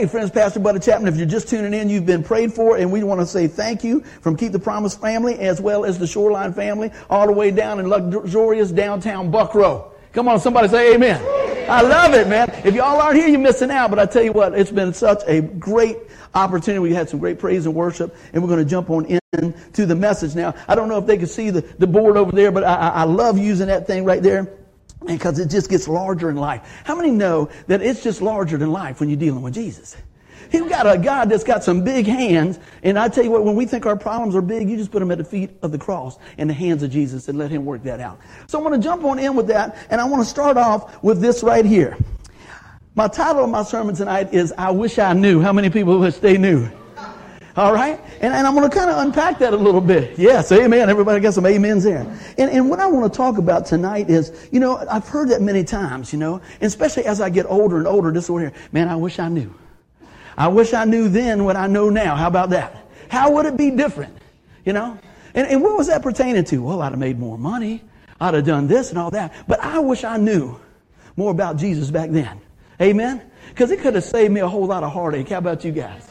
Hey, friends, Pastor Buddy Chapman, if you're just tuning in, you've been prayed for, and we want to say thank you from Keep the Promise family as well as the Shoreline family, all the way down in luxurious downtown Buckroe. Come on, somebody say amen. I love it, man. If y'all aren't here, you're missing out. But I tell you what, it's been such a great opportunity. We had some great praise and worship, and we're going to jump on in to the message now. I don't know if they can see the, the board over there, but I, I love using that thing right there because it just gets larger in life. How many know that it's just larger than life when you're dealing with Jesus? You've got a God that's got some big hands. And I tell you what, when we think our problems are big, you just put them at the feet of the cross in the hands of Jesus and let him work that out. So I want to jump on in with that. And I want to start off with this right here. My title of my sermon tonight is I Wish I Knew. How many people wish they knew? All right? And, and I'm going to kind of unpack that a little bit. Yes, amen. Everybody got some amens there. And, and what I want to talk about tonight is, you know, I've heard that many times, you know, especially as I get older and older, this one here, man, I wish I knew. I wish I knew then what I know now. How about that? How would it be different? You know? And, and what was that pertaining to? Well, I'd have made more money. I'd have done this and all that. But I wish I knew more about Jesus back then. Amen? Because it could have saved me a whole lot of heartache. How about you guys?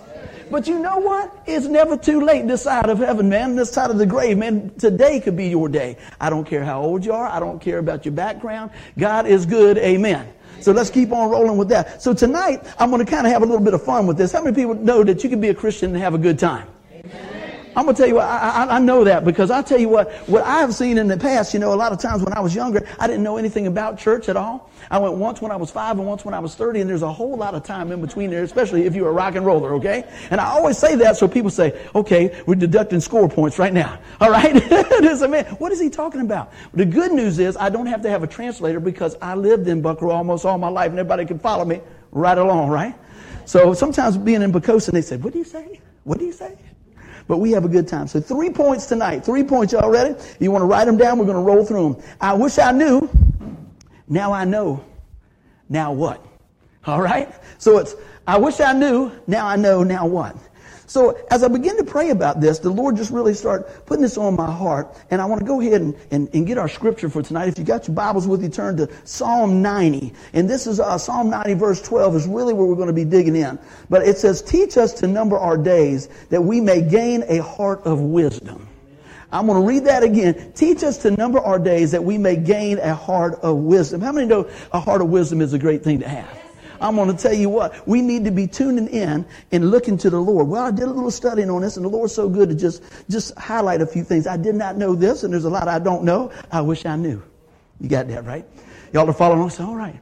But you know what? It's never too late this side of heaven, man, this side of the grave, man. Today could be your day. I don't care how old you are. I don't care about your background. God is good. Amen. So let's keep on rolling with that. So tonight, I'm going to kind of have a little bit of fun with this. How many people know that you can be a Christian and have a good time? I'm gonna tell you what, I, I, I, know that because I tell you what, what I've seen in the past, you know, a lot of times when I was younger, I didn't know anything about church at all. I went once when I was five and once when I was 30, and there's a whole lot of time in between there, especially if you're a rock and roller, okay? And I always say that so people say, okay, we're deducting score points right now. All right? There's a man, what is he talking about? The good news is I don't have to have a translator because I lived in Buckroe almost all my life and everybody can follow me right along, right? So sometimes being in Poquoson, they say, what do you say? What do you say? But we have a good time. So three points tonight. Three points. Y'all ready? You want to write them down? We're going to roll through them. I wish I knew. Now I know. Now what? All right? So it's, I wish I knew. Now I know. Now what? So as I begin to pray about this, the Lord just really started putting this on my heart. And I want to go ahead and, and, and get our scripture for tonight. If you got your Bibles with you, turn to Psalm 90. And this is uh, Psalm 90 verse 12 is really where we're going to be digging in. But it says, teach us to number our days that we may gain a heart of wisdom. I'm going to read that again. Teach us to number our days that we may gain a heart of wisdom. How many know a heart of wisdom is a great thing to have? I'm going to tell you what, we need to be tuning in and looking to the Lord. Well, I did a little studying on this and the Lord's so good to just, just highlight a few things. I did not know this and there's a lot I don't know. I wish I knew. You got that right? Y'all are following along? All right.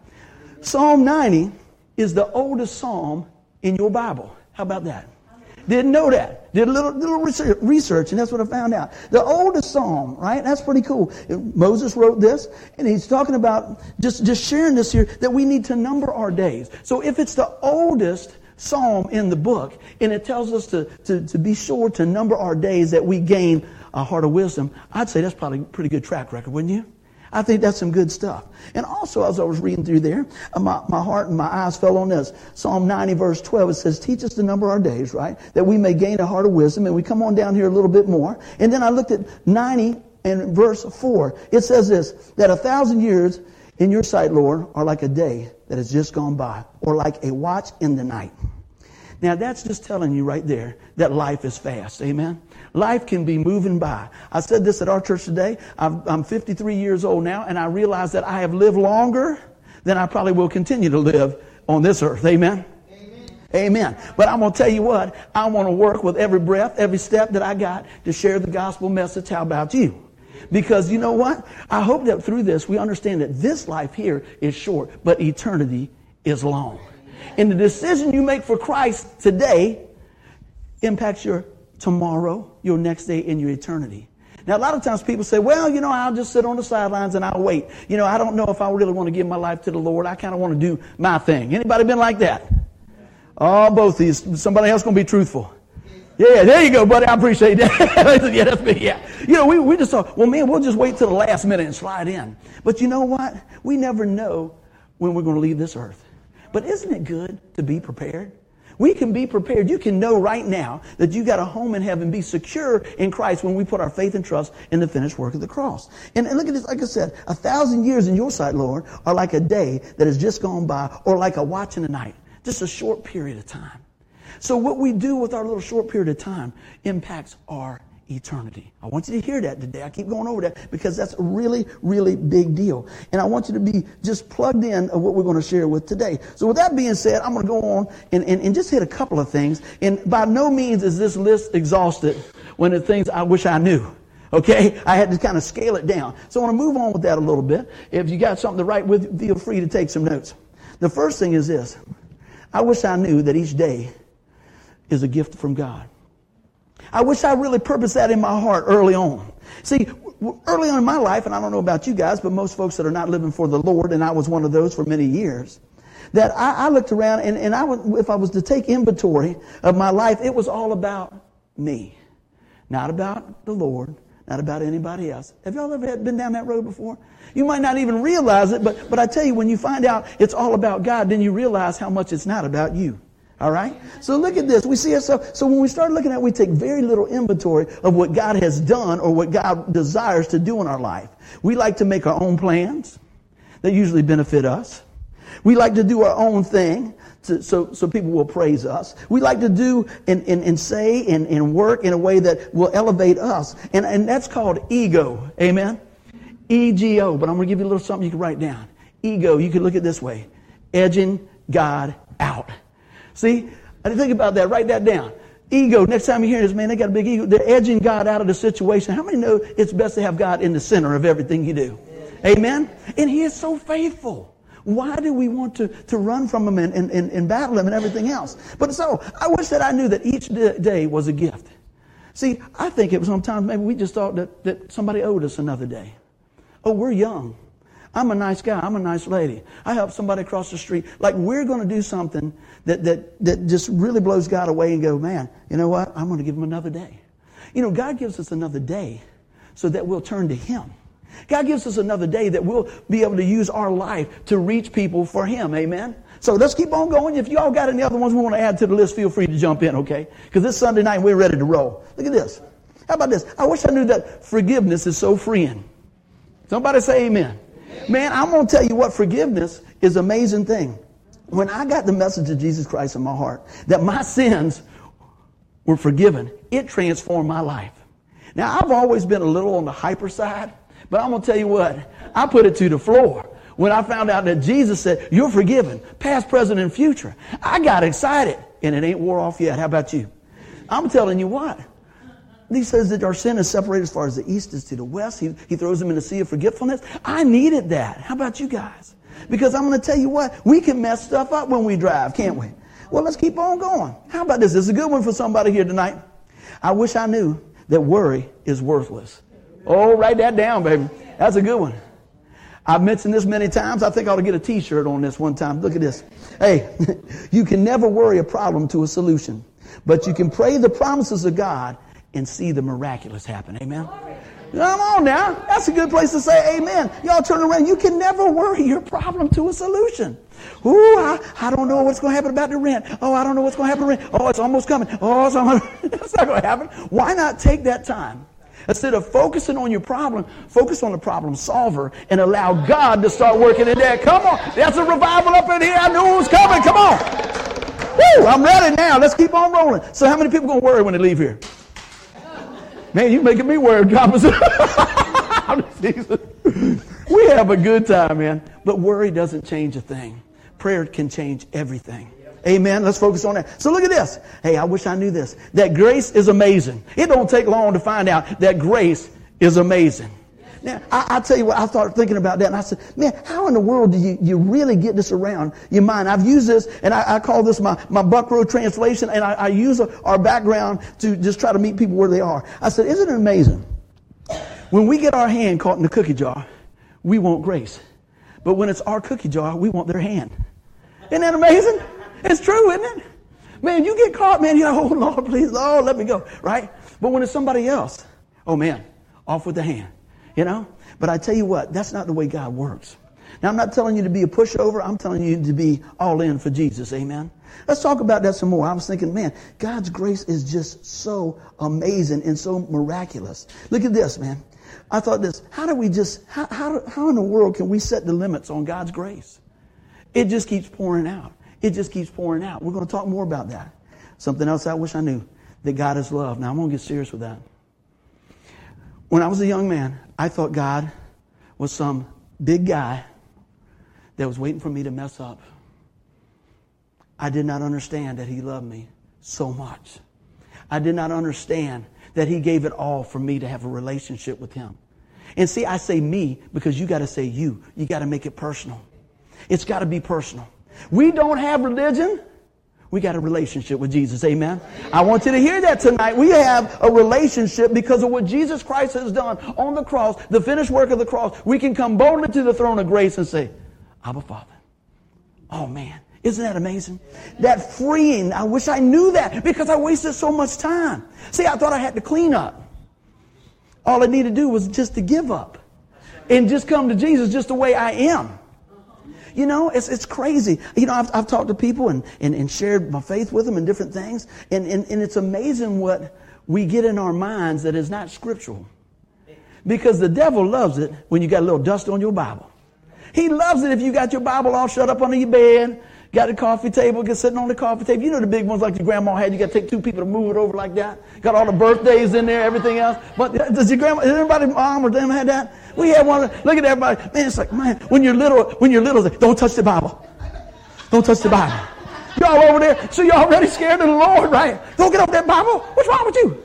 Psalm 90 is the oldest psalm in your Bible. How about that? Didn't know that. Did a little, little research, and that's what I found out. The oldest psalm, right? That's pretty cool. Moses wrote this, and he's talking about just, just sharing this here that we need to number our days. So if it's the oldest psalm in the book, and it tells us to, to, to be sure to number our days that we gain a heart of wisdom, I'd say that's probably a pretty good track record, wouldn't you? I think that's some good stuff. And also, as I was reading through there, uh, my, my heart and my eyes fell on this. Psalm 90, verse 12, it says, Teach us to number our days, right? That we may gain a heart of wisdom. And we come on down here a little bit more. And then I looked at 90 and verse 4. It says this, that a thousand years in your sight, Lord, are like a day that has just gone by, or like a watch in the night. Now, that's just telling you right there that life is fast. Amen? Life can be moving by. I said this at our church today. I'm 53 years old now, and I realize that I have lived longer than I probably will continue to live on this earth. Amen? Amen. Amen. But I'm going to tell you what, I want to work with every breath, every step that I got to share the gospel message. How about you? Because you know what? I hope that through this we understand that this life here is short, but eternity is long. And the decision you make for Christ today impacts your tomorrow, your next day, in your eternity. Now, a lot of times people say, well, you know, I'll just sit on the sidelines and I'll wait. You know, I don't know if I really want to give my life to the Lord. I kind of want to do my thing. Anybody been like that? Oh, both these. Somebody else going to be truthful. Yeah, there you go, buddy. I appreciate that. yeah, that's me. Yeah. You know, we, we just thought, well, man, we'll just wait till the last minute and slide in. But you know what? We never know when we're going to leave this earth. But isn't it good to be prepared? We can be prepared. You can know right now that you got a home in heaven, be secure in Christ when we put our faith and trust in the finished work of the cross. And, and look at this, like I said, a thousand years in your sight, Lord, are like a day that has just gone by or like a watch in the night just a short period of time. So what we do with our little short period of time impacts our eternity. I want you to hear that today. I keep going over that because that's a really, really big deal. And I want you to be just plugged in of what we're going to share with today. So with that being said, I'm going to go on and, and, and just hit a couple of things. And by no means is this list exhausted when the things I wish I knew. Okay? I had to kind of scale it down. So I want to move on with that a little bit. If you got something to write with, feel free to take some notes. The first thing is this. I wish I knew that each day is a gift from God. I wish I really purposed that in my heart early on. See, early on in my life, and I don't know about you guys, but most folks that are not living for the Lord, and I was one of those for many years, that I, I looked around and, and I would, if I was to take inventory of my life, it was all about me. Not about the Lord, not about anybody else. Have y'all ever been down that road before? You might not even realize it, but, but I tell you, when you find out it's all about God, then you realize how much it's not about you. All right? So look at this. We see ourselves. So when we start looking at it, we take very little inventory of what God has done or what God desires to do in our life. We like to make our own plans that usually benefit us. We like to do our own thing to, so, so people will praise us. We like to do and, and, and say and, and work in a way that will elevate us. And, and that's called ego. Amen? E-G-O. But I'm going to give you a little something you can write down. Ego, you can look at this way. Edging God out. See? I didn't think about that. Write that down. Ego. Next time you hear this, man, they got a big ego. They're edging God out of the situation. How many know it's best to have God in the center of everything you do? Amen? And He is so faithful. Why do we want to, to run from Him and, and, and, and battle Him and everything else? But so, I wish that I knew that each day was a gift. See, I think it was sometimes maybe we just thought that, that somebody owed us another day. Oh, we're young. I'm a nice guy. I'm a nice lady. I help somebody across the street. Like we're going to do something that, that, that just really blows God away and go, man, you know what? I'm going to give him another day. You know, God gives us another day so that we'll turn to him. God gives us another day that we'll be able to use our life to reach people for him. Amen. So let's keep on going. If y'all got any other ones we want to add to the list, feel free to jump in, okay? Because this Sunday night we're ready to roll. Look at this. How about this? I wish I knew that forgiveness is so freeing. Somebody say amen. Man, I'm going to tell you what forgiveness is amazing thing. When I got the message of Jesus Christ in my heart, that my sins were forgiven, it transformed my life. Now, I've always been a little on the hyper side, but I'm going to tell you what, I put it to the floor. When I found out that Jesus said, You're forgiven, past, present, and future, I got excited, and it ain't wore off yet. How about you? I'm telling you what, he says that our sin is separated as far as the east is to the west. He, he throws them in the sea of forgetfulness. I needed that. How about you guys? Because I'm going to tell you what, we can mess stuff up when we drive, can't we? Well, let's keep on going. How about this? This is a good one for somebody here tonight. I wish I knew that worry is worthless. Oh, write that down, baby. That's a good one. I've mentioned this many times. I think I ought to get a t-shirt on this one time. Look at this. Hey, you can never worry a problem to a solution, but you can pray the promises of God and see the miraculous happen. Amen. Come on now. That's a good place to say amen. Y'all turn around. You can never worry your problem to a solution. Ooh, I, I don't know what's going to happen about the rent. Oh, I don't know what's going to happen to rent. Oh, it's almost coming. Oh, it's almost, that's not going to happen. Why not take that time? Instead of focusing on your problem, focus on the problem solver and allow God to start working in there. Come on. That's a revival up in here. I knew it was coming. Come on. Woo, I'm ready now. Let's keep on rolling. So how many people going to worry when they leave here? Man, you're making me wear a we have a good time, man. But worry doesn't change a thing. Prayer can change everything. Amen. Let's focus on that. So look at this. Hey, I wish I knew this. That grace is amazing. It don't take long to find out that grace is amazing. Now, I, I, tell you what, I started thinking about that and I said, man, how in the world do you, you really get this around your mind? I've used this and I, I call this my, my Buckroe translation and I, I use a, our background to just try to meet people where they are. I said, isn't it amazing? When we get our hand caught in the cookie jar, we want grace. But when it's our cookie jar, we want their hand. Isn't that amazing? It's true, isn't it? Man, you get caught, man, you're like, oh Lord, please, Lord, let me go, right? But when it's somebody else, oh man, off with the hand. You know? But I tell you what, that's not the way God works. Now, I'm not telling you to be a pushover. I'm telling you to be all in for Jesus. Amen. Let's talk about that some more. I was thinking, man, God's grace is just so amazing and so miraculous. Look at this, man. I thought this, how do we just, how, how, how in the world can we set the limits on God's grace? It just keeps pouring out. It just keeps pouring out. We're going to talk more about that. Something else I wish I knew that God is love. Now, I'm going to get serious with that. When I was a young man, I thought God was some big guy that was waiting for me to mess up. I did not understand that He loved me so much. I did not understand that He gave it all for me to have a relationship with Him. And see, I say me because you got to say you. You got to make it personal. It's got to be personal. We don't have religion. We got a relationship with Jesus. Amen. I want you to hear that tonight. We have a relationship because of what Jesus Christ has done on the cross, the finished work of the cross. We can come boldly to the throne of grace and say, Abba Father. Oh man. Isn't that amazing? That freeing. I wish I knew that because I wasted so much time. See, I thought I had to clean up. All I needed to do was just to give up and just come to Jesus just the way I am. You know, it's, it's crazy. You know, I've, I've talked to people and, and, and shared my faith with them and different things. And, and, and it's amazing what we get in our minds that is not scriptural. Because the devil loves it when you got a little dust on your Bible. He loves it if you got your Bible all shut up under your bed Got a coffee table, get sitting on the coffee table. You know the big ones like your grandma had. You got to take two people to move it over like that. Got all the birthdays in there, everything else. But uh, does your grandma, does mom or them had that? We had one. Look at everybody. Man, it's like, man, when you're little, when you're little, don't touch the Bible. Don't touch the Bible. Y'all over there, so you're already scared of the Lord, right? Don't get off that Bible. What's wrong with you?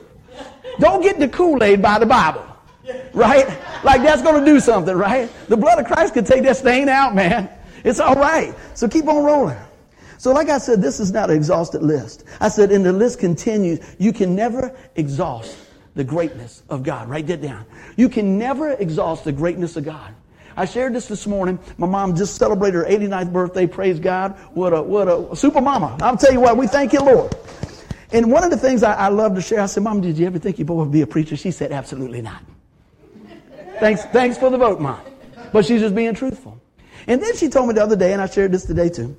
Don't get the Kool-Aid by the Bible. Right? Like that's going to do something, right? The blood of Christ could take that stain out, man. It's all right. So keep on rolling. So, like I said, this is not an exhausted list. I said, and the list continues. You can never exhaust the greatness of God. Write that down. You can never exhaust the greatness of God. I shared this this morning. My mom just celebrated her 89th birthday. Praise God. What a, what a super mama. I'll tell you what, we thank you, Lord. And one of the things I, I love to share, I said, Mom, did you ever think you both would be a preacher? She said, absolutely not. thanks, thanks for the vote, Mom. But she's just being truthful. And then she told me the other day, and I shared this today too.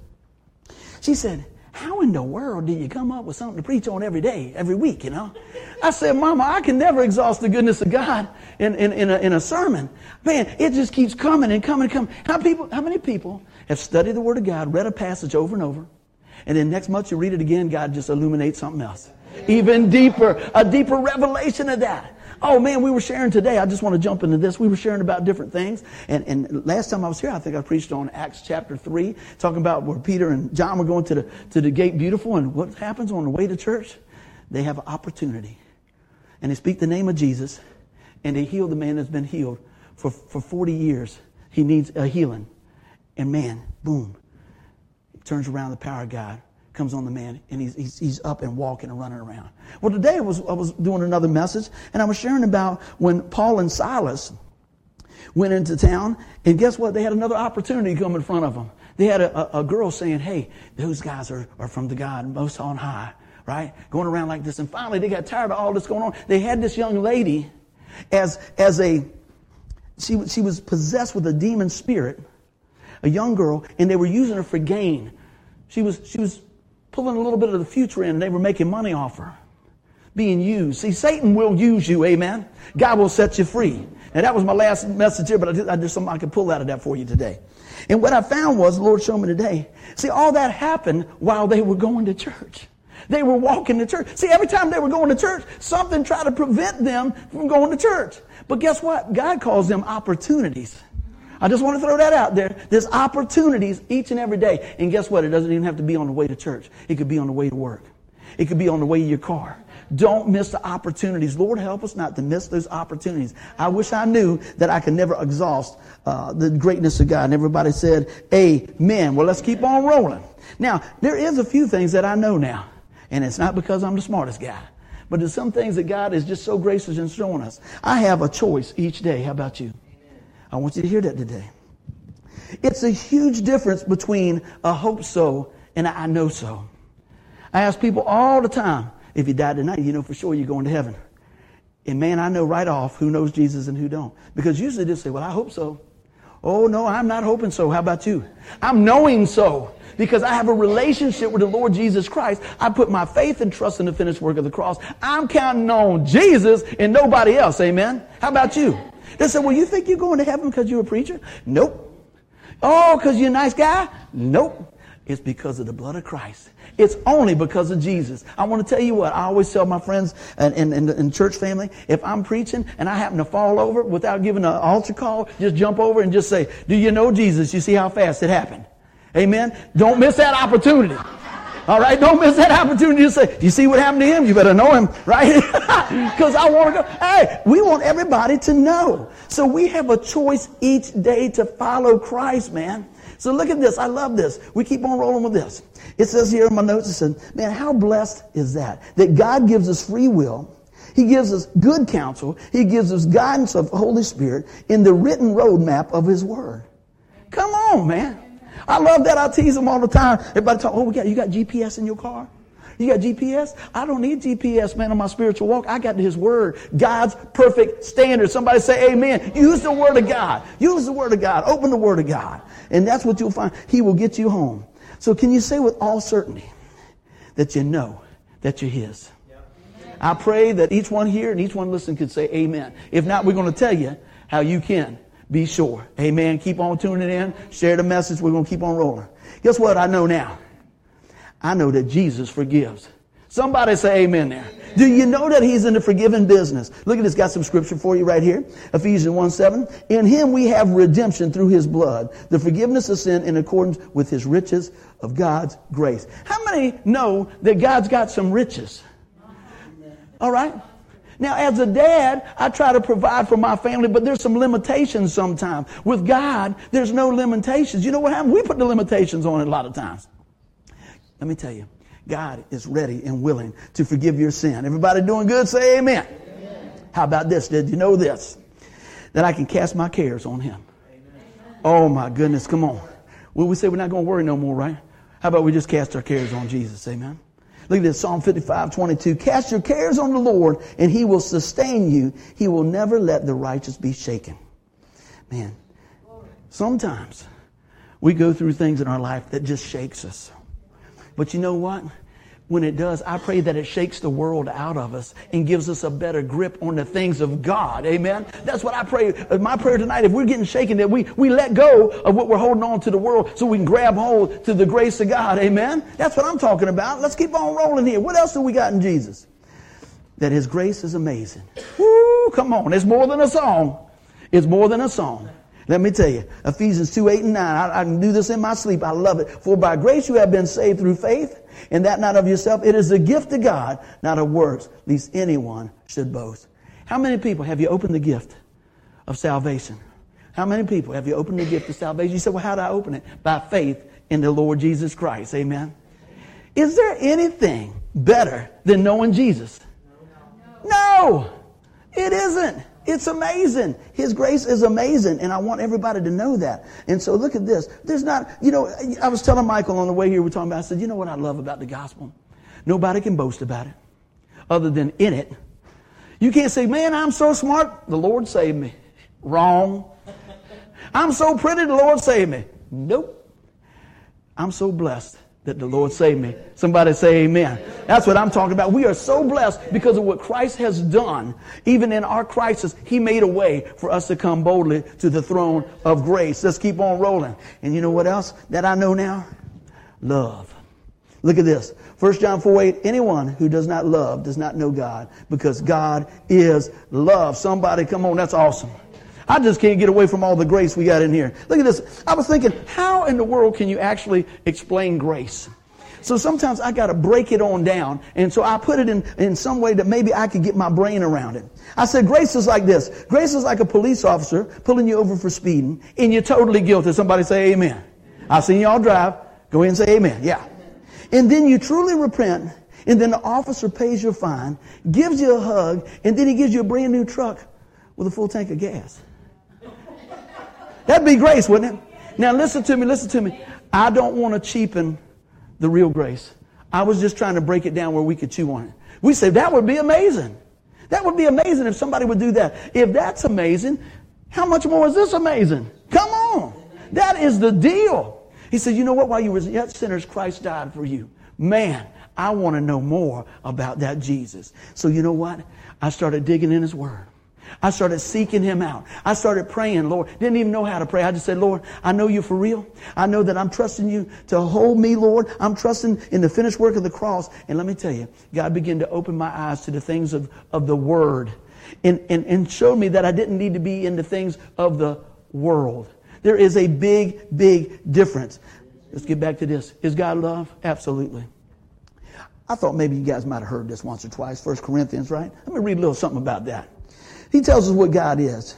She said, how in the world do you come up with something to preach on every day, every week, you know? I said, Mama, I can never exhaust the goodness of God in, in, in, a, in a sermon. Man, it just keeps coming and coming and coming. How, people, how many people have studied the Word of God, read a passage over and over, and then next month you read it again, God just illuminates something else? Even deeper, a deeper revelation of that. Oh man, we were sharing today. I just want to jump into this. We were sharing about different things. And, and last time I was here, I think I preached on Acts chapter 3, talking about where Peter and John were going to the, to the gate beautiful. And what happens on the way to church? They have an opportunity. And they speak the name of Jesus. And they heal the man that's been healed for, for 40 years. He needs a healing. And man, boom, turns around the power of God comes on the man and he's, he's, he's up and walking and running around. Well, today I was, I was doing another message and I was sharing about when Paul and Silas went into town and guess what? They had another opportunity come in front of them. They had a, a, a girl saying, hey, those guys are, are from the God most on high, right? Going around like this. And finally they got tired of all this going on. They had this young lady as, as a, she, she was possessed with a demon spirit, a young girl, and they were using her for gain. She was, she was pulling a little bit of the future in and they were making money off her. Being used. See, Satan will use you, amen. God will set you free. And that was my last message here, but I did, I did something I could pull out of that for you today. And what I found was, the Lord showed me today. See, all that happened while they were going to church. They were walking to church. See, every time they were going to church, something tried to prevent them from going to church. But guess what? God calls them opportunities. I just want to throw that out there. There's opportunities each and every day. And guess what? It doesn't even have to be on the way to church. It could be on the way to work. It could be on the way to your car. Don't miss the opportunities. Lord, help us not to miss those opportunities. I wish I knew that I could never exhaust uh, the greatness of God. And everybody said, Amen. Well, let's keep on rolling. Now, there is a few things that I know now. And it's not because I'm the smartest guy. But there's some things that God is just so gracious in showing us. I have a choice each day. How about you? I want you to hear that today. It's a huge difference between a hope so and a I know so. I ask people all the time, if you die tonight, you know for sure you're going to heaven. And man, I know right off who knows Jesus and who don't. Because usually they'll say, well, I hope so. Oh, no, I'm not hoping so. How about you? I'm knowing so because I have a relationship with the Lord Jesus Christ. I put my faith and trust in the finished work of the cross. I'm counting on Jesus and nobody else. Amen. How about you? They said, well, you think you're going to heaven because you're a preacher? Nope. Oh, because you're a nice guy? Nope. It's because of the blood of Christ. It's only because of Jesus. I want to tell you what, I always tell my friends and, and, and, and church family, if I'm preaching and I happen to fall over without giving an altar call, just jump over and just say, do you know Jesus? You see how fast it happened. Amen. Don't miss that opportunity. All right, don't miss that opportunity to say, you see what happened to him? You better know him, right? Because I want to go. Hey, we want everybody to know. So we have a choice each day to follow Christ, man. So look at this. I love this. We keep on rolling with this. It says here in my notes, it says, man, how blessed is that? That God gives us free will. He gives us good counsel. He gives us guidance of Holy Spirit in the written roadmap of His Word. Come on, man. I love that. I tease them all the time. Everybody talk, oh, we got, you got GPS in your car? You got GPS? I don't need GPS, man, on my spiritual walk. I got His Word, God's perfect standard. Somebody say amen. Use the Word of God. Use the Word of God. Open the Word of God. And that's what you'll find. He will get you home. So can you say with all certainty that you know that you're His? I pray that each one here and each one listening could say amen. If not, we're going to tell you how you can be sure. Amen. Keep on tuning in. Share the message. We're going to keep on rolling. Guess what? I know now. I know that Jesus forgives. Somebody say amen there. Do you know that he's in the forgiving business? Look at this. Got some scripture for you right here. Ephesians 1 7. In him we have redemption through his blood, the forgiveness of sin in accordance with his riches of God's grace. How many know that God's got some riches? All right? Now, as a dad, I try to provide for my family, but there's some limitations sometimes. With God, there's no limitations. You know what happens? We put the limitations on it a lot of times. Let me tell you, God is ready and willing to forgive your sin. Everybody doing good? Say amen. amen. How about this? Did you know this? That I can cast my cares on Him. Amen. Oh my goodness, come on. Well, we say we're not going to worry no more, right? How about we just cast our cares on Jesus? Amen. Look at this, Psalm 55, 22. Cast your cares on the Lord, and He will sustain you. He will never let the righteous be shaken. Man, sometimes we go through things in our life that just shakes us. But you know what? When it does, I pray that it shakes the world out of us and gives us a better grip on the things of God. Amen. That's what I pray. Uh, my prayer tonight, if we're getting shaken, that we, we let go of what we're holding on to the world so we can grab hold to the grace of God. Amen. That's what I'm talking about. Let's keep on rolling here. What else do we got in Jesus? That His grace is amazing. Woo, come on. It's more than a song. It's more than a song. Let me tell you, Ephesians 2, 8 and 9. I, I, can do this in my sleep. I love it. For by grace you have been saved through faith, and that not of yourself. It is a gift of God, not of works, lest anyone should boast. How many people have you opened the gift of salvation? How many people have you opened the gift of salvation? You said, well, how do I open it? By faith in the Lord Jesus Christ. Amen. Is there anything better than knowing Jesus? No, it isn't. It's amazing. His grace is amazing, and I want everybody to know that. And so look at this. There's not, you know, I was telling Michael on the way here, we are talking about, I said, you know what I love about the gospel? Nobody can boast about it other than in it. You can't say, man, I'm so smart, the Lord saved me. Wrong. I'm so pretty, the Lord saved me. Nope. I'm so blessed that the Lord saved me. Somebody say amen. That's what I'm talking about. We are so blessed because of what Christ has done. Even in our crisis, He made a way for us to come boldly to the throne of grace. Let's keep on rolling. And you know what else that I know now? Love. Look at this. 1 John 4 8, anyone who does not love does not know God because God is love. Somebody, come on, that's awesome. I just can't get away from all the grace we got in here. Look at this. I was thinking, how in the world can you actually explain grace? So sometimes I got to break it on down. And so I put it in, in some way that maybe I could get my brain around it. I said, grace is like this. Grace is like a police officer pulling you over for speeding and you're totally guilty. Somebody say amen. I've seen y'all drive. Go ahead and say amen. Yeah. And then you truly repent and then the officer pays your fine, gives you a hug, and then he gives you a brand new truck with a full tank of gas. That'd be grace, wouldn't it? Now listen to me, listen to me. I don't want to cheapen the real grace. I was just trying to break it down where we could chew on it. We said, that would be amazing. That would be amazing if somebody would do that. If that's amazing, how much more is this amazing? Come on. That is the deal. He said, you know what? While you were yet sinners, Christ died for you. Man, I want to know more about that Jesus. So you know what? I started digging in his word. I started seeking him out. I started praying, Lord. Didn't even know how to pray. I just said, Lord, I know you for real. I know that I'm trusting you to hold me, Lord. I'm trusting in the finished work of the cross. And let me tell you, God began to open my eyes to the things of, of the word and, and, and showed me that I didn't need to be in the things of the world. There is a big, big difference. Let's get back to this. Is God love? Absolutely. I thought maybe you guys might have heard this once or twice. First Corinthians, right? Let me read a little something about that. He tells us what God is.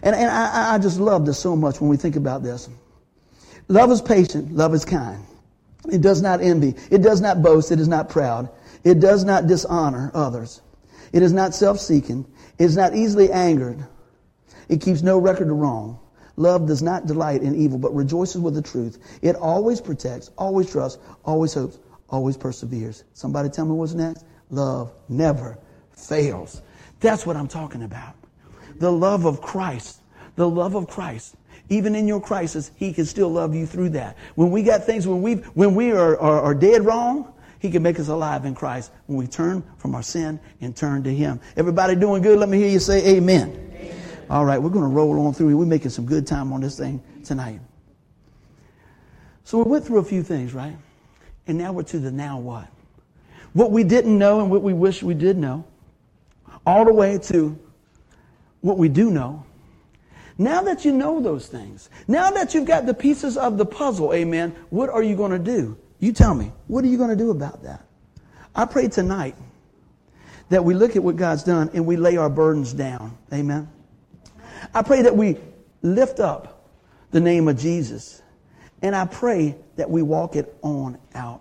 And, and I, I just love this so much when we think about this. Love is patient. Love is kind. It does not envy. It does not boast. It is not proud. It does not dishonor others. It is not self-seeking. It is not easily angered. It keeps no record of wrong. Love does not delight in evil, but rejoices with the truth. It always protects, always trusts, always hopes, always perseveres. Somebody tell me what's next? Love never fails. That's what I'm talking about. The love of Christ. The love of Christ. Even in your crisis, He can still love you through that. When we got things, when we when we are, are, are dead wrong, He can make us alive in Christ when we turn from our sin and turn to Him. Everybody doing good? Let me hear you say amen. amen. All right, we're going to roll on through. We're making some good time on this thing tonight. So we went through a few things, right? And now we're to the now what? What we didn't know and what we wish we did know all the way to what we do know. Now that you know those things, now that you've got the pieces of the puzzle, amen, what are you going to do? You tell me, what are you going to do about that? I pray tonight that we look at what God's done and we lay our burdens down. Amen. I pray that we lift up the name of Jesus. And I pray that we walk it on out.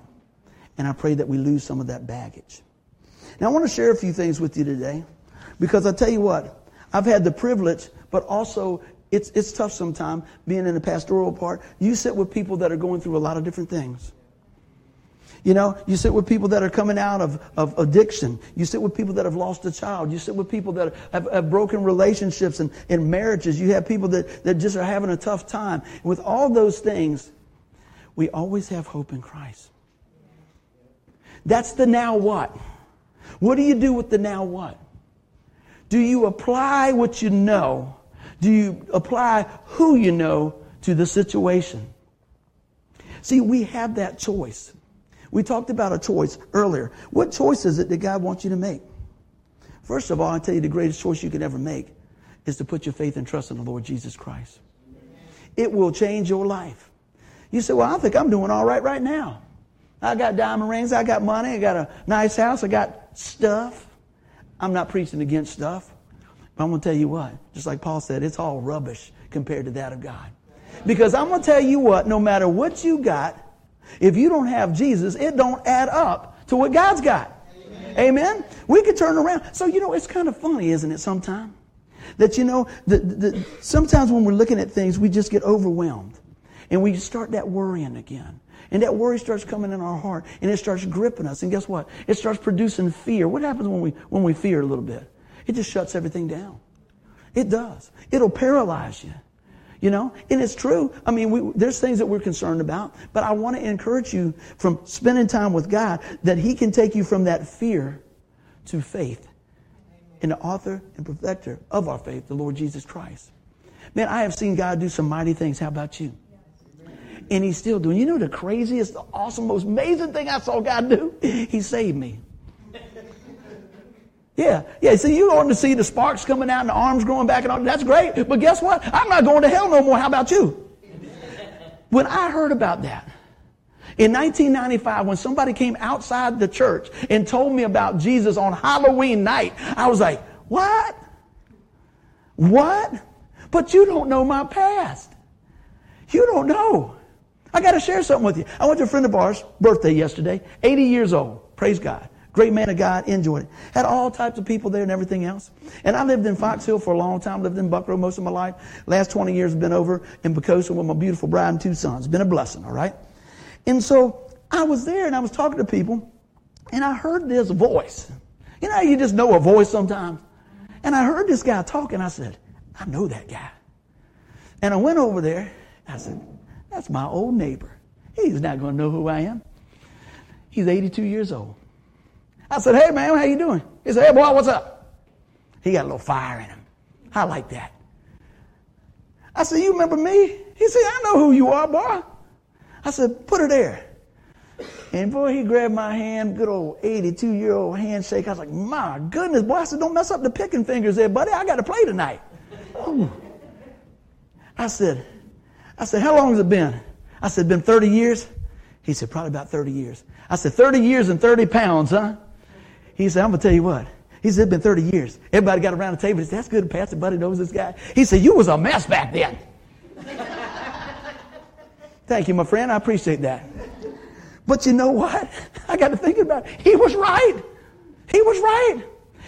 And I pray that we lose some of that baggage. Now, I want to share a few things with you today. Because I tell you what, I've had the privilege, but also it's, it's tough sometimes being in the pastoral part. You sit with people that are going through a lot of different things. You know, you sit with people that are coming out of, of addiction. You sit with people that have lost a child. You sit with people that have, have broken relationships and, and marriages. You have people that, that just are having a tough time. And with all those things, we always have hope in Christ. That's the now what. What do you do with the now what? Do you apply what you know? Do you apply who you know to the situation? See, we have that choice. We talked about a choice earlier. What choice is it that God wants you to make? First of all, I tell you the greatest choice you can ever make is to put your faith and trust in the Lord Jesus Christ. It will change your life. You say, well, I think I'm doing all right right now. I got diamond rings, I got money, I got a nice house, I got stuff. I'm not preaching against stuff. But I'm going to tell you what, just like Paul said, it's all rubbish compared to that of God. Because I'm going to tell you what, no matter what you got, if you don't have Jesus, it don't add up to what God's got. Amen. Amen? We could turn around. So, you know, it's kind of funny, isn't it, sometimes? That, you know, the, the, sometimes when we're looking at things, we just get overwhelmed. And we start that worrying again. And that worry starts coming in our heart and it starts gripping us. And guess what? It starts producing fear. What happens when we, when we fear a little bit? It just shuts everything down. It does. It'll paralyze you. You know, and it's true. I mean, we, there's things that we're concerned about, but I want to encourage you from spending time with God that He can take you from that fear to faith in the author and perfecter of our faith, the Lord Jesus Christ. Man, I have seen God do some mighty things. How about you? And He's still doing. You know the craziest, the awesome, most amazing thing I saw God do? He saved me. Yeah, yeah. See, you're going to see the sparks coming out and the arms growing back and all. That's great. But guess what? I'm not going to hell no more. How about you? When I heard about that, in 1995, when somebody came outside the church and told me about Jesus on Halloween night, I was like, what? What? But you don't know my past. You don't know. I got to share something with you. I went to a friend of ours' birthday yesterday, 80 years old. Praise God. Great man of God, enjoyed it. Had all types of people there and everything else. And I lived in Fox Hill for a long time, lived in Buckroe most of my life. Last 20 years have been over in Poquoson with my beautiful bride and two sons. Been a blessing, all right? And so I was there and I was talking to people and I heard this voice. You know, you just know a voice sometimes. And I heard this guy talking. I said, I know that guy. And I went over there. I said, that's my old neighbor. He's not going to know who I am. He's 82 years old. I said, hey, man, how you doing? He said, hey, boy, what's up? He got a little fire in him. I like that. I said, You remember me? He said, I know who you are, boy. I said, Put her there. And boy, he grabbed my hand, good old 82 year old handshake. I was like, My goodness, boy. I said, Don't mess up the picking fingers there, buddy. I got to play tonight. I said, I said, How long has it been? I said, Been 30 years? He said, Probably about 30 years. I said, 30 years and 30 pounds, huh? He said, I'm going to tell you what. He said, it's been 30 years. Everybody got around the table. He said, that's good, Pastor Buddy knows this guy. He said, you was a mess back then. Thank you, my friend. I appreciate that. But you know what? I got to think about it. He was right. He was right.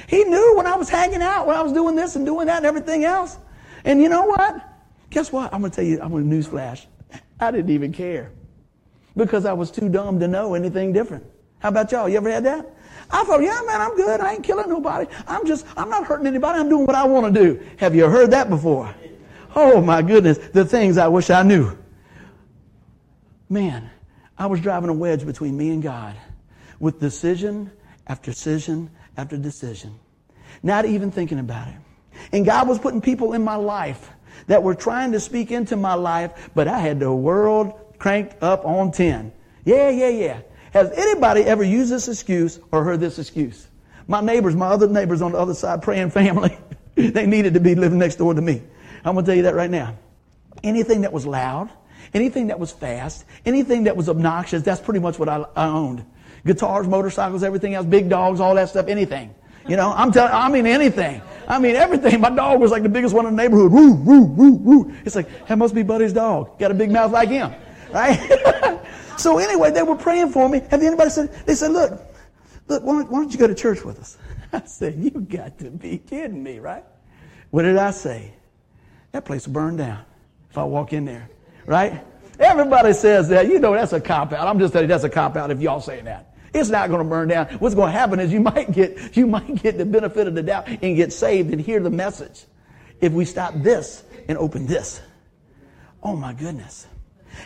He knew when I was hanging out, when I was doing this and doing that and everything else. And you know what? Guess what? I'm going to tell you, I'm going to newsflash. I didn't even care because I was too dumb to know anything different. How about y'all? You ever had that? I thought, yeah, man, I'm good. I ain't killing nobody. I'm just, I'm not hurting anybody. I'm doing what I want to do. Have you heard that before? Oh my goodness, the things I wish I knew. Man, I was driving a wedge between me and God with decision after decision after decision, not even thinking about it. And God was putting people in my life that were trying to speak into my life, but I had the world cranked up on 10. Yeah, yeah, yeah. Has anybody ever used this excuse or heard this excuse? My neighbors, my other neighbors on the other side, praying family, they needed to be living next door to me. I'm going to tell you that right now. Anything that was loud, anything that was fast, anything that was obnoxious, that's pretty much what I, I owned. Guitars, motorcycles, everything else, big dogs, all that stuff, anything. You know, I'm telling, I mean anything. I mean everything. My dog was like the biggest one in the neighborhood. Woo, woo, woo, woo. It's like, that must be Buddy's dog. Got a big mouth like him. Right? So anyway, they were praying for me. Have anybody said, they said, look, look, why don't, why don't you go to church with us? I said, you got to be kidding me, right? What did I say? That place will burn down if I walk in there, right? Everybody says that. You know that's a cop out. I'm just telling you that's a cop out if y'all saying that. It's not going to burn down. What's going to happen is you might get you might get the benefit of the doubt and get saved and hear the message if we stop this and open this. Oh my goodness.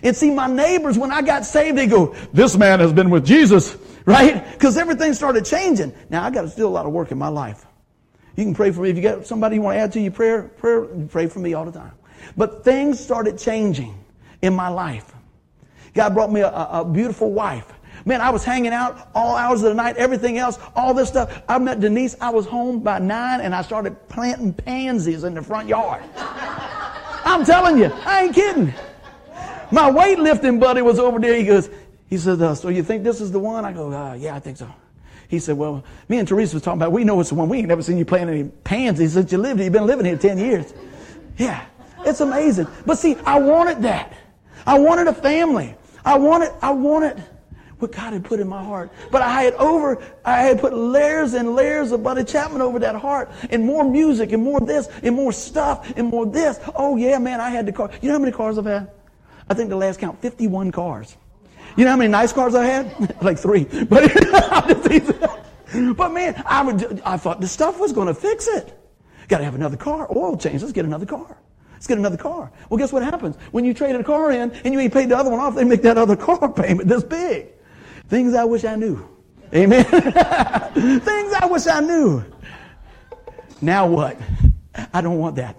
And see, my neighbors, when I got saved, they go, this man has been with Jesus, right? Because everything started changing. Now, I got to still a lot of work in my life. You can pray for me. If you got somebody you want to add to your prayer, prayer, pray for me all the time. But things started changing in my life. God brought me a, a, beautiful wife. Man, I was hanging out all hours of the night, everything else, all this stuff. I met Denise. I was home by nine and I started planting pansies in the front yard. I'm telling you, I ain't kidding. My weightlifting buddy was over there. He goes, he said, uh, so you think this is the one? I go, uh, yeah, I think so. He said, well, me and Teresa was talking about, we know it's the one. We ain't never seen you playing any pansies since you lived here. You've been living here 10 years. Yeah, it's amazing. But see, I wanted that. I wanted a family. I wanted, I wanted what God had put in my heart. But I had over, I had put layers and layers of Buddy Chapman over that heart and more music and more this and more stuff and more this. Oh yeah, man, I had the car. You know how many cars I've had? I think the last count, 51 cars. You know how many nice cars I had? like three. But, but man, I, would, I thought the stuff was going to fix it. Got to have another car, oil change. Let's get another car. Let's get another car. Well, guess what happens? When you trade a car in and you ain't paid the other one off, they make that other car payment this big. Things I wish I knew. Amen. Things I wish I knew. Now what? I don't want that.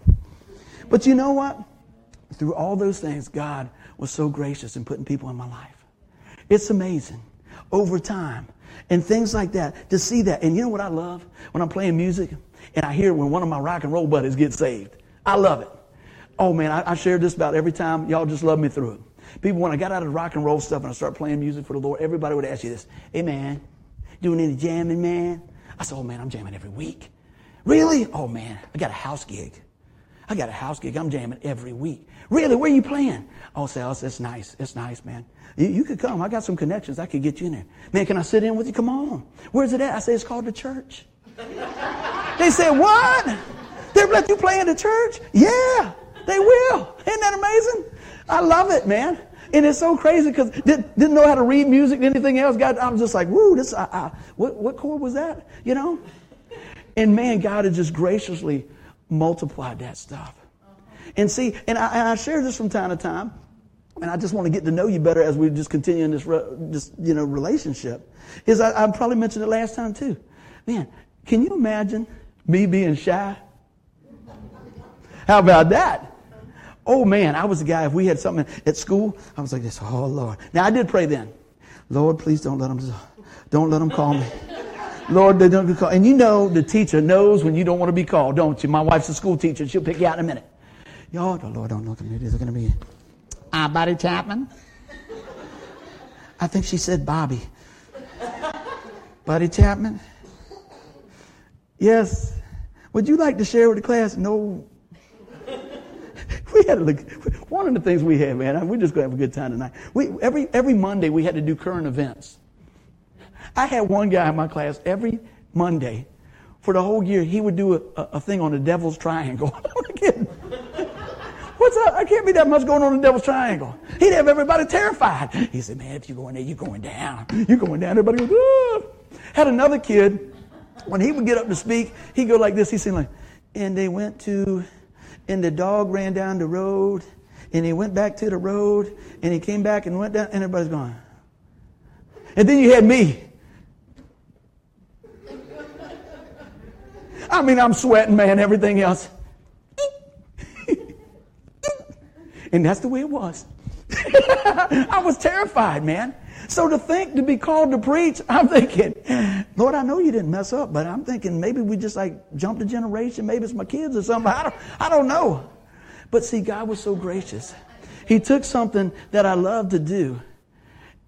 But you know what? Through all those things, God was so gracious in putting people in my life. It's amazing over time and things like that to see that. And you know what I love when I'm playing music and I hear when one of my rock and roll buddies gets saved. I love it. Oh man, I, I share this about every time. Y'all just love me through it. People, when I got out of the rock and roll stuff and I started playing music for the Lord, everybody would ask you this: "Hey man, doing any jamming, man?" I said, "Oh man, I'm jamming every week." Really? Oh man, I got a house gig. I got a house gig. I'm jamming every week. Really? Where are you playing? Oh, Sales, it's nice. It's nice, man. You, you, could come. I got some connections. I could get you in there. Man, can I sit in with you? Come on. Where's it at? I say, it's called the church. they said, what? They'll let you play in the church? Yeah, they will. Isn't that amazing? I love it, man. And it's so crazy because did, didn't know how to read music, anything else. God, I'm just like, woo, this, what, what chord was that? You know? And man, God has just graciously multiplied that stuff. And see, and I, and I share this from time to time, and I just want to get to know you better as we just continue in this, this you know, relationship. Is I, I probably mentioned it last time too. Man, can you imagine me being shy? How about that? Oh man, I was the guy, if we had something at school, I was like this, oh Lord. Now I did pray then. Lord, please don't let them, don't let them call me. Lord, they don't call. And you know the teacher knows when you don't want to be called, don't you? My wife's a school teacher. She'll pick you out in a minute. Y'all, the Lord don't look at me. They're going to be, uh, Buddy Chapman. I think she said Bobby. Buddy Chapman. Yes. Would you like to share with the class? No. look. One of the things we had, man, we're just going to have a good time tonight. We, every, every Monday, we had to do current events. I had one guy in my class every Monday for the whole year, he would do a, a thing on the devil's triangle. What's up? I can't be that much going on in the devil's triangle. He'd have everybody terrified. He said, man, if you go in there, you're going down. You're going down. Everybody goes, ah. Had another kid, when he would get up to speak, he'd go like this. He'd say like, and they went to, and the dog ran down the road, and he went back to the road, and he came back and went down, and everybody's going. And then you had me. I mean, I'm sweating, man, everything else. and that's the way it was. I was terrified, man. So to think to be called to preach, I'm thinking, Lord, I know you didn't mess up, but I'm thinking maybe we just like jumped a generation. Maybe it's my kids or something. I don't, I don't know. But see, God was so gracious. He took something that I love to do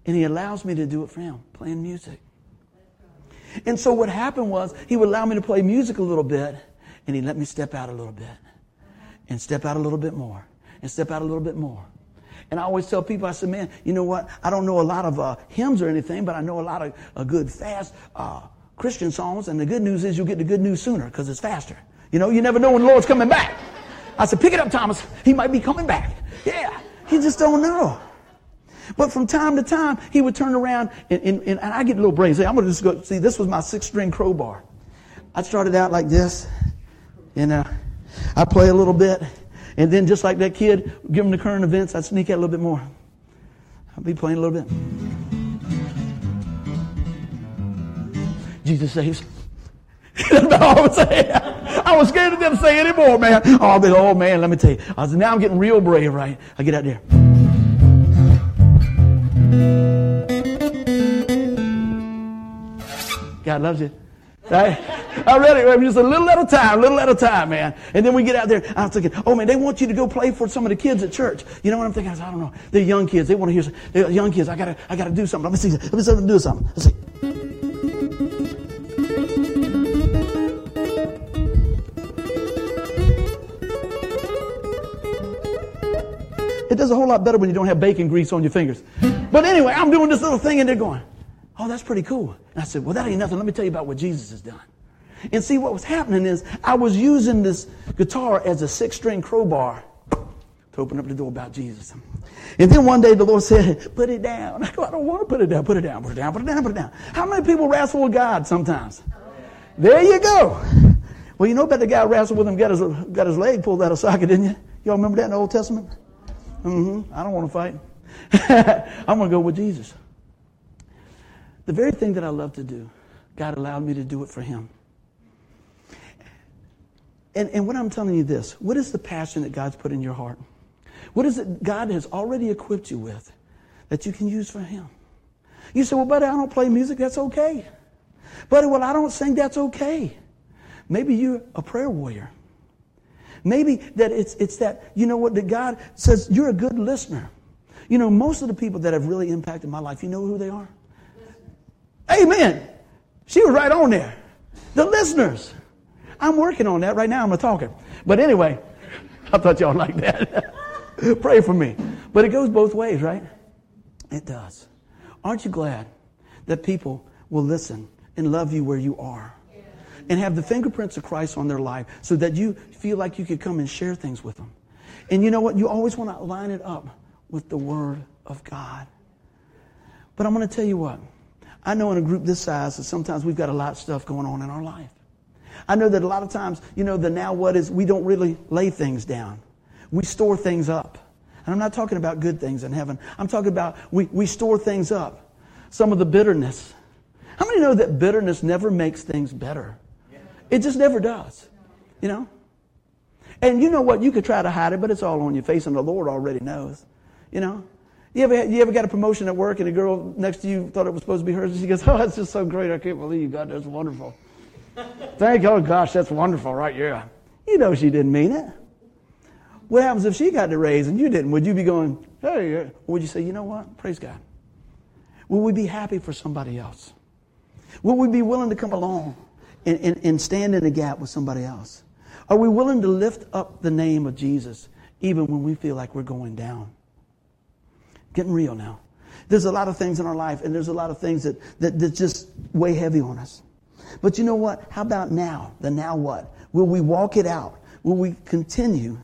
and He allows me to do it for Him, playing music. And so what happened was he would allow me to play music a little bit and he'd let me step out a little bit and step out a little bit more and step out a little bit more. And I always tell people, I said, man, you know what? I don't know a lot of uh, hymns or anything, but I know a lot of uh, good, fast uh, Christian songs. And the good news is you'll get the good news sooner because it's faster. You know, you never know when the Lord's coming back. I said, pick it up, Thomas. He might be coming back. Yeah. You just don't know. But from time to time, he would turn around and, and, and I get a little brain. Say, I'm going to just go, see, this was my six string crowbar. I started out like this, and uh, I play a little bit, and then just like that kid, give him the current events, I'd sneak out a little bit more. I'd be playing a little bit. Jesus saves. That's all I would say. I was scared to death to say anymore, man. Oh, be, oh man, let me tell you. I said, now I'm getting real brave, right? I get out there. God loves you. Right? I read it just a little at a time, little at a time, man. And then we get out there. I was thinking, oh man, they want you to go play for some of the kids at church. You know what I'm thinking? I, I don't know. They're young kids. They want to hear. Some, they're young kids. I gotta, I gotta do something. Let me see. Let me see. Me do something. Let's see. It does a whole lot better when you don't have bacon grease on your fingers. But anyway, I'm doing this little thing and they're going, oh, that's pretty cool. And I said, well, that ain't nothing. Let me tell you about what Jesus has done. And see, what was happening is I was using this guitar as a six string crowbar to open up the door about Jesus. And then one day the Lord said, put it down. I go, I don't want to put it down. Put it down, put it down, put it down, put it down. How many people wrestle with God sometimes? There you go. Well, you know about the guy wrestled with him, got his, got his leg pulled out of socket, didn't you? Y'all remember that in the Old Testament? Mm-hmm. I don't want to fight. I'm going to go with Jesus. The very thing that I love to do, God allowed me to do it for Him. And, and what I'm telling you this, what is the passion that God's put in your heart? What is it God has already equipped you with that you can use for Him? You say, well, buddy, I don't play music. That's okay. Buddy, well, I don't sing. That's okay. Maybe you're a prayer warrior. Maybe that it's, it's that, you know what, that God says you're a good listener. You know, most of the people that have really impacted my life, you know who they are? Amen. She was right on there. The listeners. I'm working on that right now. I'm a talking. But anyway, I thought y'all liked that. Pray for me. But it goes both ways, right? It does. Aren't you glad that people will listen and love you where you are? and have the fingerprints of Christ on their life so that you feel like you could come and share things with them. And you know what? You always want to line it up with the Word of God. But I'm going to tell you what. I know in a group this size that sometimes we've got a lot of stuff going on in our life. I know that a lot of times, you know, the now what is we don't really lay things down. We store things up. And I'm not talking about good things in heaven. I'm talking about we, we store things up. Some of the bitterness. How many know that bitterness never makes things better? It just never does. You know? And you know what? You could try to hide it, but it's all on your face, and the Lord already knows. You know? You ever, you ever got a promotion at work and a girl next to you thought it was supposed to be hers? And she goes, Oh, that's just so great. I can't believe you got that's wonderful. Thank you. Oh, gosh, that's wonderful, right? Yeah. You know she didn't mean it. What happens if she got the raise and you didn't? Would you be going, Hey, would you say, You know what? Praise God. Will we be happy for somebody else? Will we be willing to come along and, and, and stand in the gap with somebody else? Are we willing to lift up the name of Jesus even when we feel like we're going down? Getting real now. There's a lot of things in our life, and there's a lot of things that, that, that just weigh heavy on us. But you know what? How about now? The now what? Will we walk it out? Will we continue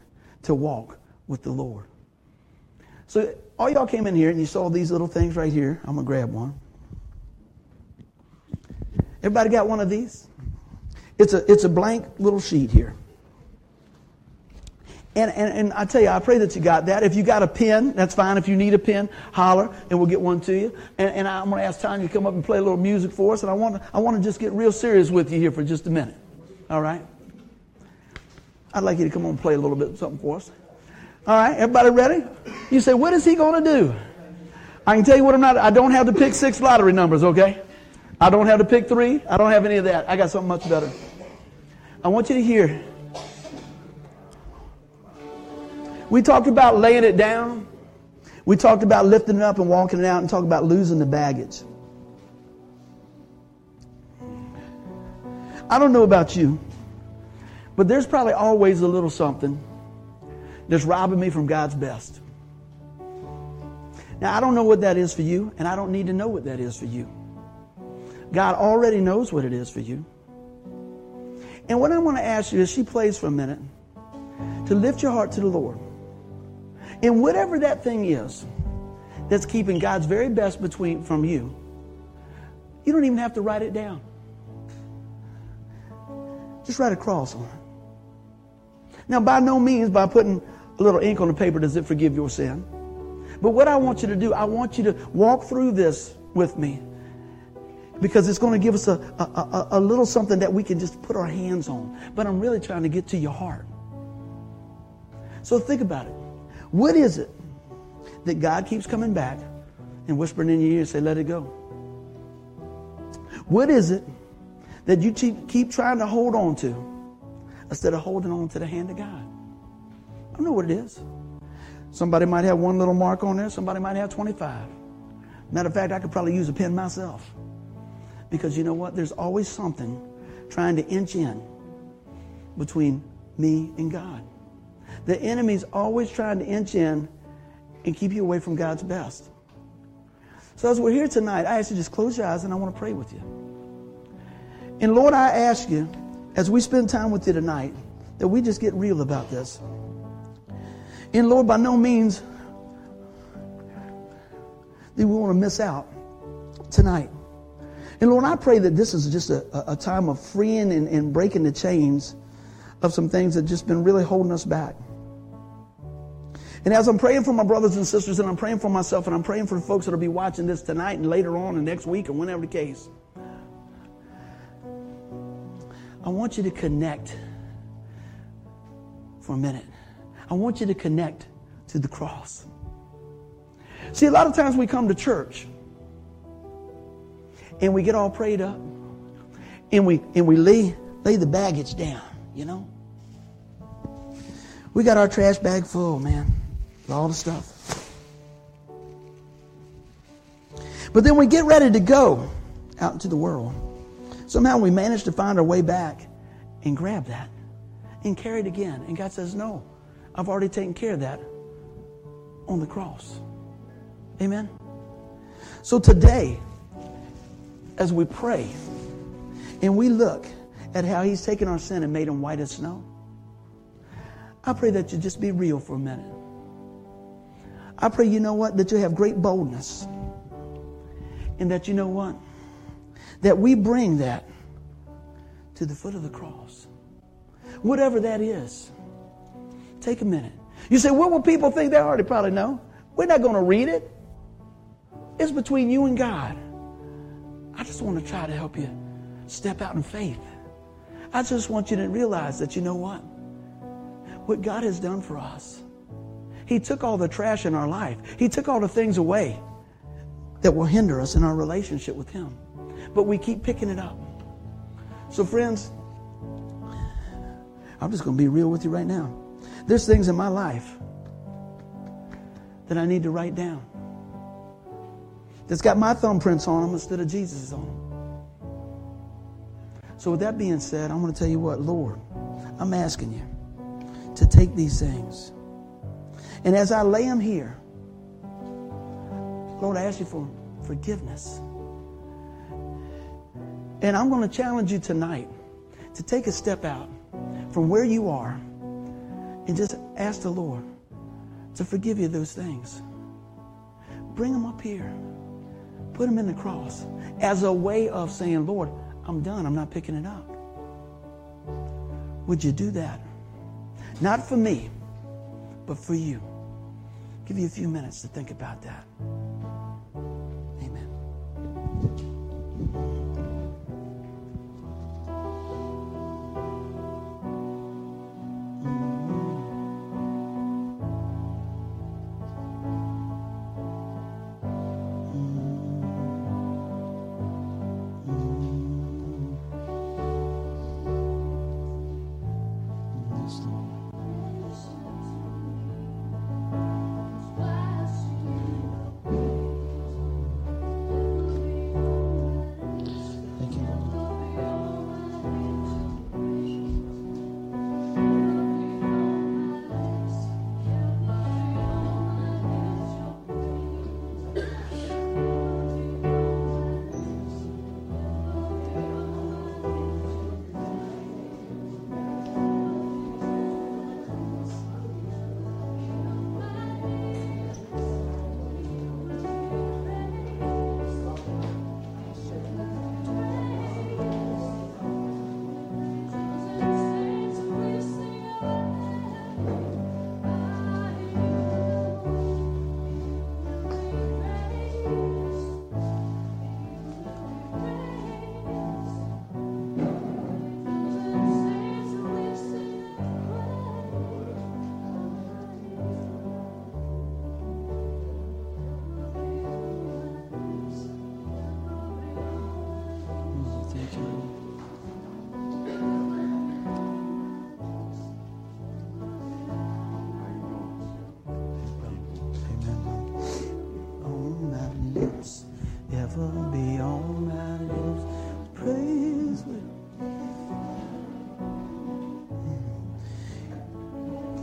to walk with the Lord? So, all y'all came in here and you saw these little things right here. I'm going to grab one. Everybody got one of these? It's a, it's a blank little sheet here. And, and, and I tell you, I pray that you got that. If you got a pen, that's fine. If you need a pen, holler and we'll get one to you. And, and I'm going to ask Tanya to come up and play a little music for us. And I want, I want to just get real serious with you here for just a minute. All right? I'd like you to come on and play a little bit of something for us. All right, everybody ready? You say, what is he going to do? I can tell you what I'm not, I don't have to pick six lottery numbers, okay? I don't have to pick three. I don't have any of that. I got something much better. I want you to hear We talked about laying it down. We talked about lifting it up and walking it out and talked about losing the baggage. I don't know about you, but there's probably always a little something that's robbing me from God's best. Now, I don't know what that is for you, and I don't need to know what that is for you. God already knows what it is for you. And what I want to ask you as she plays for a minute, to lift your heart to the Lord. And whatever that thing is that's keeping God's very best between from you, you don't even have to write it down. Just write a cross on it. Now, by no means by putting a little ink on the paper does it forgive your sin. But what I want you to do, I want you to walk through this with me because it's going to give us a, a, a, a, little something that we can just put our hands on. But I'm really trying to get to your heart. So think about it. What is it that God keeps coming back and whispering in your ear and say, let it go? What is it that you keep trying to hold on to instead of holding on to the hand of God? I don't know what it is. Somebody might have one little mark on there, somebody might have 25. Matter of fact, I could probably use a pen myself. Because you know what? There's always something trying to inch in between me and God. The enemy's always trying to inch in and keep you away from God's best. So as we're here tonight, I ask you just close your eyes and I want to pray with you. And Lord, I ask you, as we spend time with you tonight, that we just get real about this. And Lord, by no means do we want to miss out tonight. And Lord, I pray that this is just a, a time of freeing and, and breaking the chains of some things that just been really holding us back. And as I'm praying for my brothers and sisters, and I'm praying for myself, and I'm praying for the folks that'll be watching this tonight and later on and next week and whenever the case, I want you to connect for a minute. I want you to connect to the cross. See, a lot of times we come to church and we get all prayed up and we and we lay lay the baggage down, you know. We got our trash bag full, man all the stuff. But then we get ready to go out into the world. Somehow we manage to find our way back and grab that and carry it again. And God says, No, I've already taken care of that on the cross. Amen? So today, as we pray and we look at how He's taken our sin and made Him white as snow, I pray that you just be real for a minute. I pray, you know what, that you have great boldness. And that you know what? That we bring that to the foot of the cross. Whatever that is. Take a minute. You say, what will people think? They already probably know. We're not going to read it. It's between you and God. I just want to try to help you step out in faith. I just want you to realize that you know what? what God has done for us. He took all the trash in our life, He took all the things away that will hinder us in our relationship with Him. But we keep picking it up. So, friends, I'm just going to be real with you right now. There's things in my life that I need to write down that's got my thumbprints on them instead of Jesus' on them. So, with that being said, I'm going to tell you what, Lord, I'm asking you to take these things. And as I lay them here, Lord, I ask you for forgiveness. And I'm going to challenge you tonight to take a step out from where you are and just ask the Lord to forgive you those things. Bring them up here. Put them in the cross as a way of saying, Lord, I'm done. I'm not picking it up. Would you do that? Not for me, but for you. Give you a few minutes to think about that.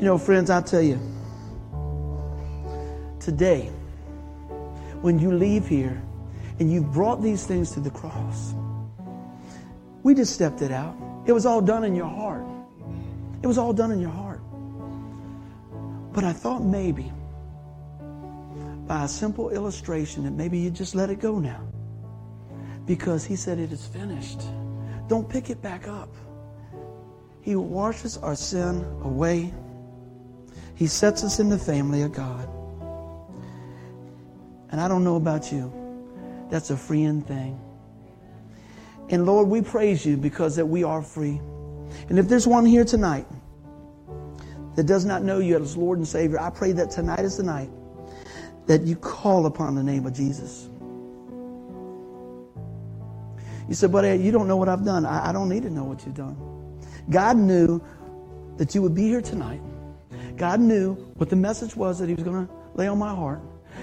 Know, friends, I tell you, today, when you leave here and you've brought these things to the cross, we just stepped it out. It was all done in your heart. It was all done in your heart. But I thought maybe by a simple illustration that maybe you just let it go now. Because he said it is finished. Don't pick it back up. He washes our sin away he sets us in the family of God. And I don't know about you. That's a freeing thing. And Lord, we praise you because that we are free. And if there's one here tonight that does not know you as Lord and Savior, I pray that tonight is the night that you call upon the name of Jesus. You said, but you don't know what I've done. I, I don't need to know what you've done. God knew that you would be here tonight. God knew what the message was that He was going to lay on my heart.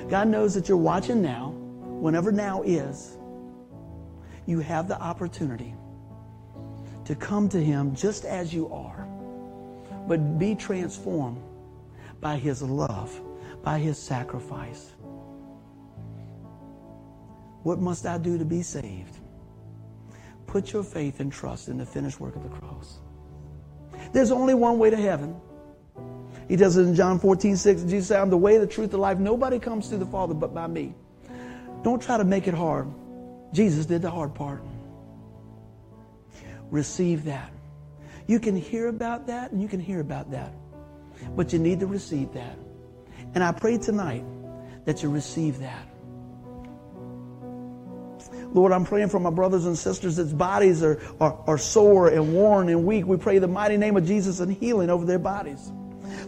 God knows that you're watching now, whenever now is. You have the opportunity to come to Him just as you are, but be transformed by His love, by His sacrifice. What must I do to be saved? Put your faith and trust in the finished work of the cross. There's only one way to heaven. He does it in John 14, 6. Jesus said, I'm the way, the truth, the life. Nobody comes to the Father but by me. Don't try to make it hard. Jesus did the hard part. Receive that. You can hear about that and you can hear about that. But you need to receive that. And I pray tonight that you receive that. Lord, I'm praying for my brothers and sisters that's bodies are, are, are sore and worn and weak. We pray the mighty name of Jesus and healing over their bodies.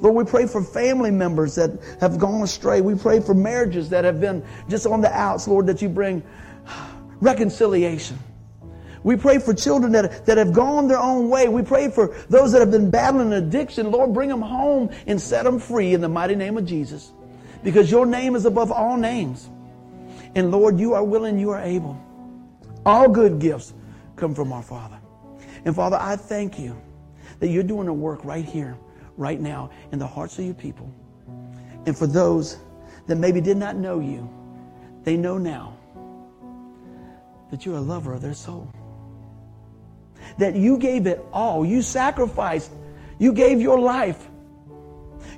Lord, we pray for family members that have gone astray. We pray for marriages that have been just on the outs, Lord, that you bring reconciliation. We pray for children that, that have gone their own way. We pray for those that have been battling addiction. Lord, bring them home and set them free in the mighty name of Jesus. Because your name is above all names. And Lord, you are willing, you are able. All good gifts come from our Father. And Father, I thank you that you're doing a work right here, right now, in the hearts of your people. And for those that maybe did not know you, they know now that you're a lover of their soul. That you gave it all. You sacrificed. You gave your life.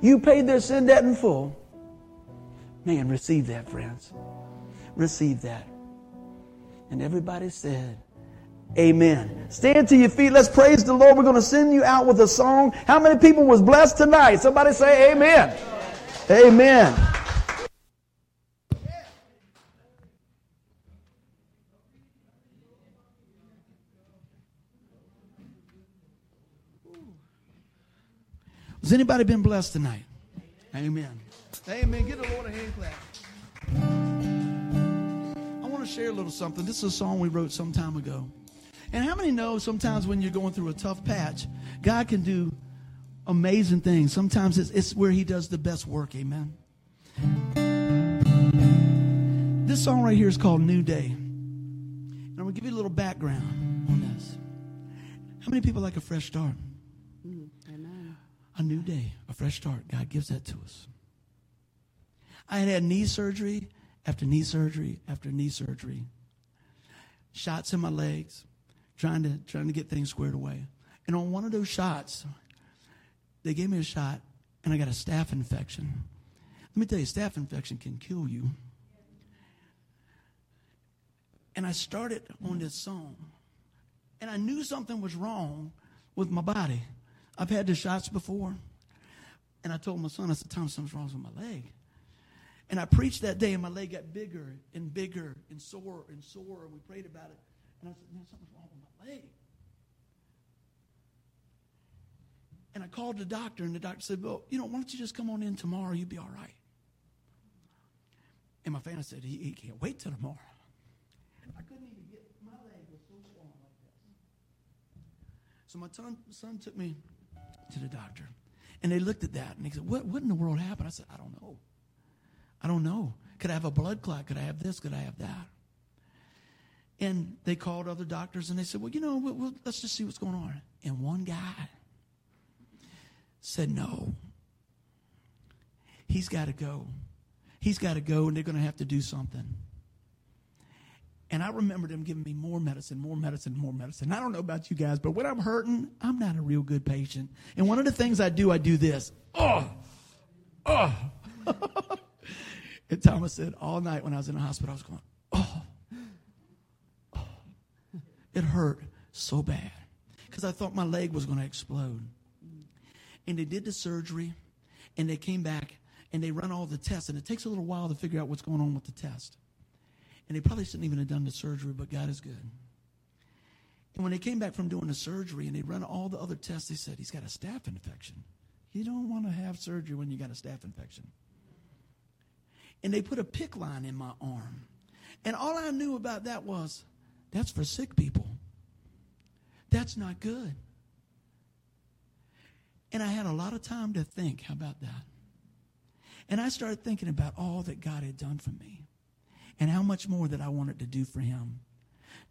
You paid their sin debt in full. Man, receive that, friends. Receive that. And everybody said, Amen. Stand to your feet. Let's praise the Lord. We're going to send you out with a song. How many people was blessed tonight? Somebody say amen. Amen. Has anybody been blessed tonight? Amen. Amen. Get the Lord a hand clap. I want to share a little something. This is a song we wrote some time ago. And how many know sometimes when you're going through a tough patch, God can do amazing things. Sometimes it's, it's where He does the best work. Amen. This song right here is called New Day. And I'm going to give you a little background on this. How many people like a fresh start? Mm, a new day, a fresh start. God gives that to us. I had had knee surgery after knee surgery after knee surgery. Shots in my legs, trying to trying to get things squared away. And on one of those shots, they gave me a shot and I got a staph infection. Let me tell you, staph infection can kill you. And I started on this song. And I knew something was wrong with my body. I've had the shots before. And I told my son, I said, Tom, something's wrong with my leg. And I preached that day, and my leg got bigger and bigger and sore and sore. And we prayed about it. And I said, man, something's wrong with my leg. And I called the doctor, and the doctor said, well, you know, why don't you just come on in tomorrow? You'll be all right. And my family said, he, he can't wait till tomorrow. I couldn't even get, my leg was so swollen like this. So my son, son took me to the doctor. And they looked at that, and they said, what, what in the world happened? I said, I don't know. I don't know. Could I have a blood clot? Could I have this? Could I have that? And they called other doctors and they said, well, you know, we'll, we'll, let's just see what's going on. And one guy said, no. He's got to go. He's got to go and they're going to have to do something. And I remember them giving me more medicine, more medicine, more medicine. I don't know about you guys, but when I'm hurting, I'm not a real good patient. And one of the things I do, I do this. Oh, oh. And Thomas said, all night when I was in the hospital, I was going, oh, oh. It hurt so bad because I thought my leg was going to explode. And they did the surgery, and they came back and they run all the tests, and it takes a little while to figure out what's going on with the test. And they probably shouldn't even have done the surgery, but God is good. And when they came back from doing the surgery and they run all the other tests, they said, He's got a staph infection. You don't want to have surgery when you got a staph infection and they put a PICC line in my arm. And all I knew about that was that's for sick people. That's not good. And I had a lot of time to think. How about that? And I started thinking about all that God had done for me and how much more that I wanted to do for Him.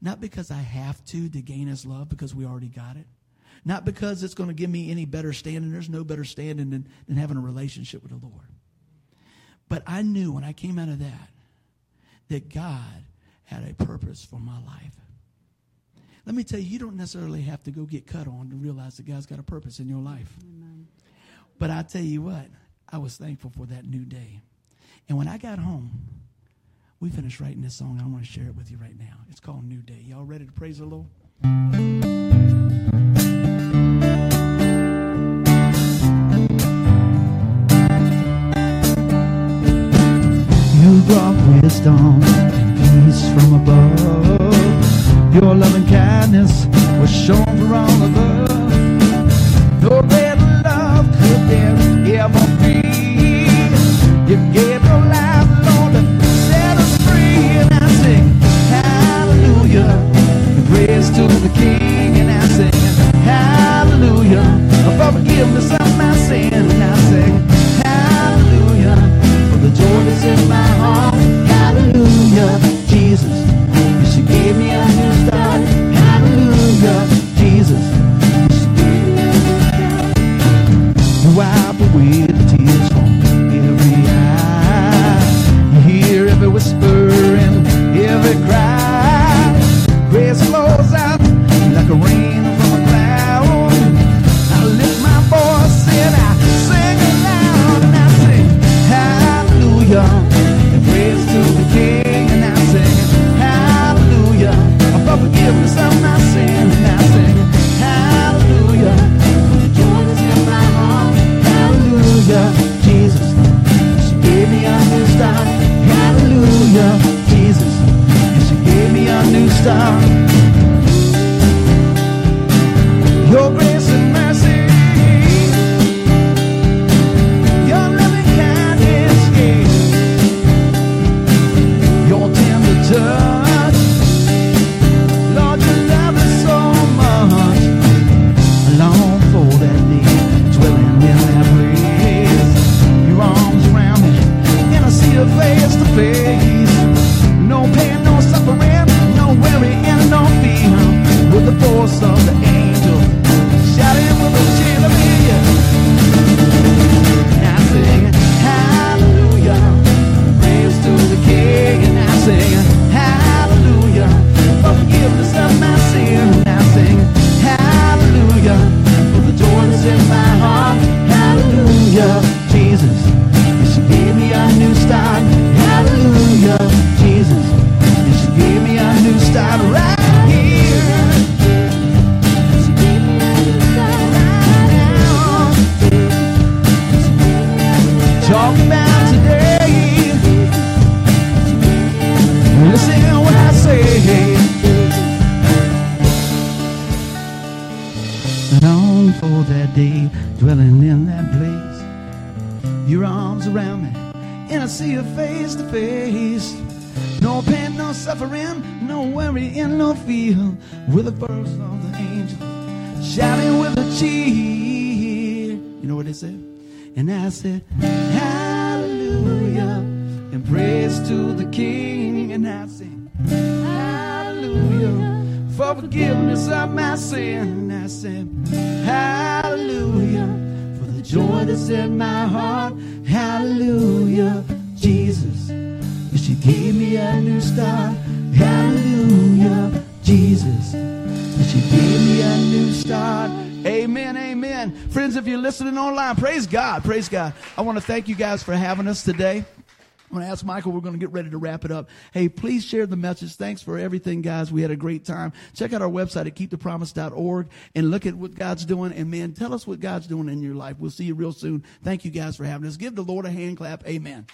Not because I have to to gain His love, because we already got it. Not because it's going to give me any better standing. There's no better standing than, than having a relationship with the Lord. But I knew when I came out of that that God had a purpose for my life. Let me tell you, you don't necessarily have to go get cut on to realize that God's got a purpose in your life. Amen. But I tell you what, I was thankful for that new day. And when I got home, we finished writing this song. I want to share it with you right now. It's called New Day. Y'all ready to praise the Lord? You brought wisdom grace from above. Your loving kindness was shown for all of us. No greater love could there ever be. You gave your life, Lord, to set us free. And I sing, Hallelujah, praise to the King. And I sing, Hallelujah, for forgiveness of my sin. And I sing, listening online. Praise God. Praise God. I want to thank you guys for having us today. I'm going to ask Michael. We're going to get ready to wrap it up. Hey, please share the message. Thanks for everything, guys. We had a great time. Check out our website at keepthepromise.org and look at what God's doing. And man, tell us what God's doing in your life. We'll see you real soon. Thank you guys for having us. Give the Lord a hand clap. Amen.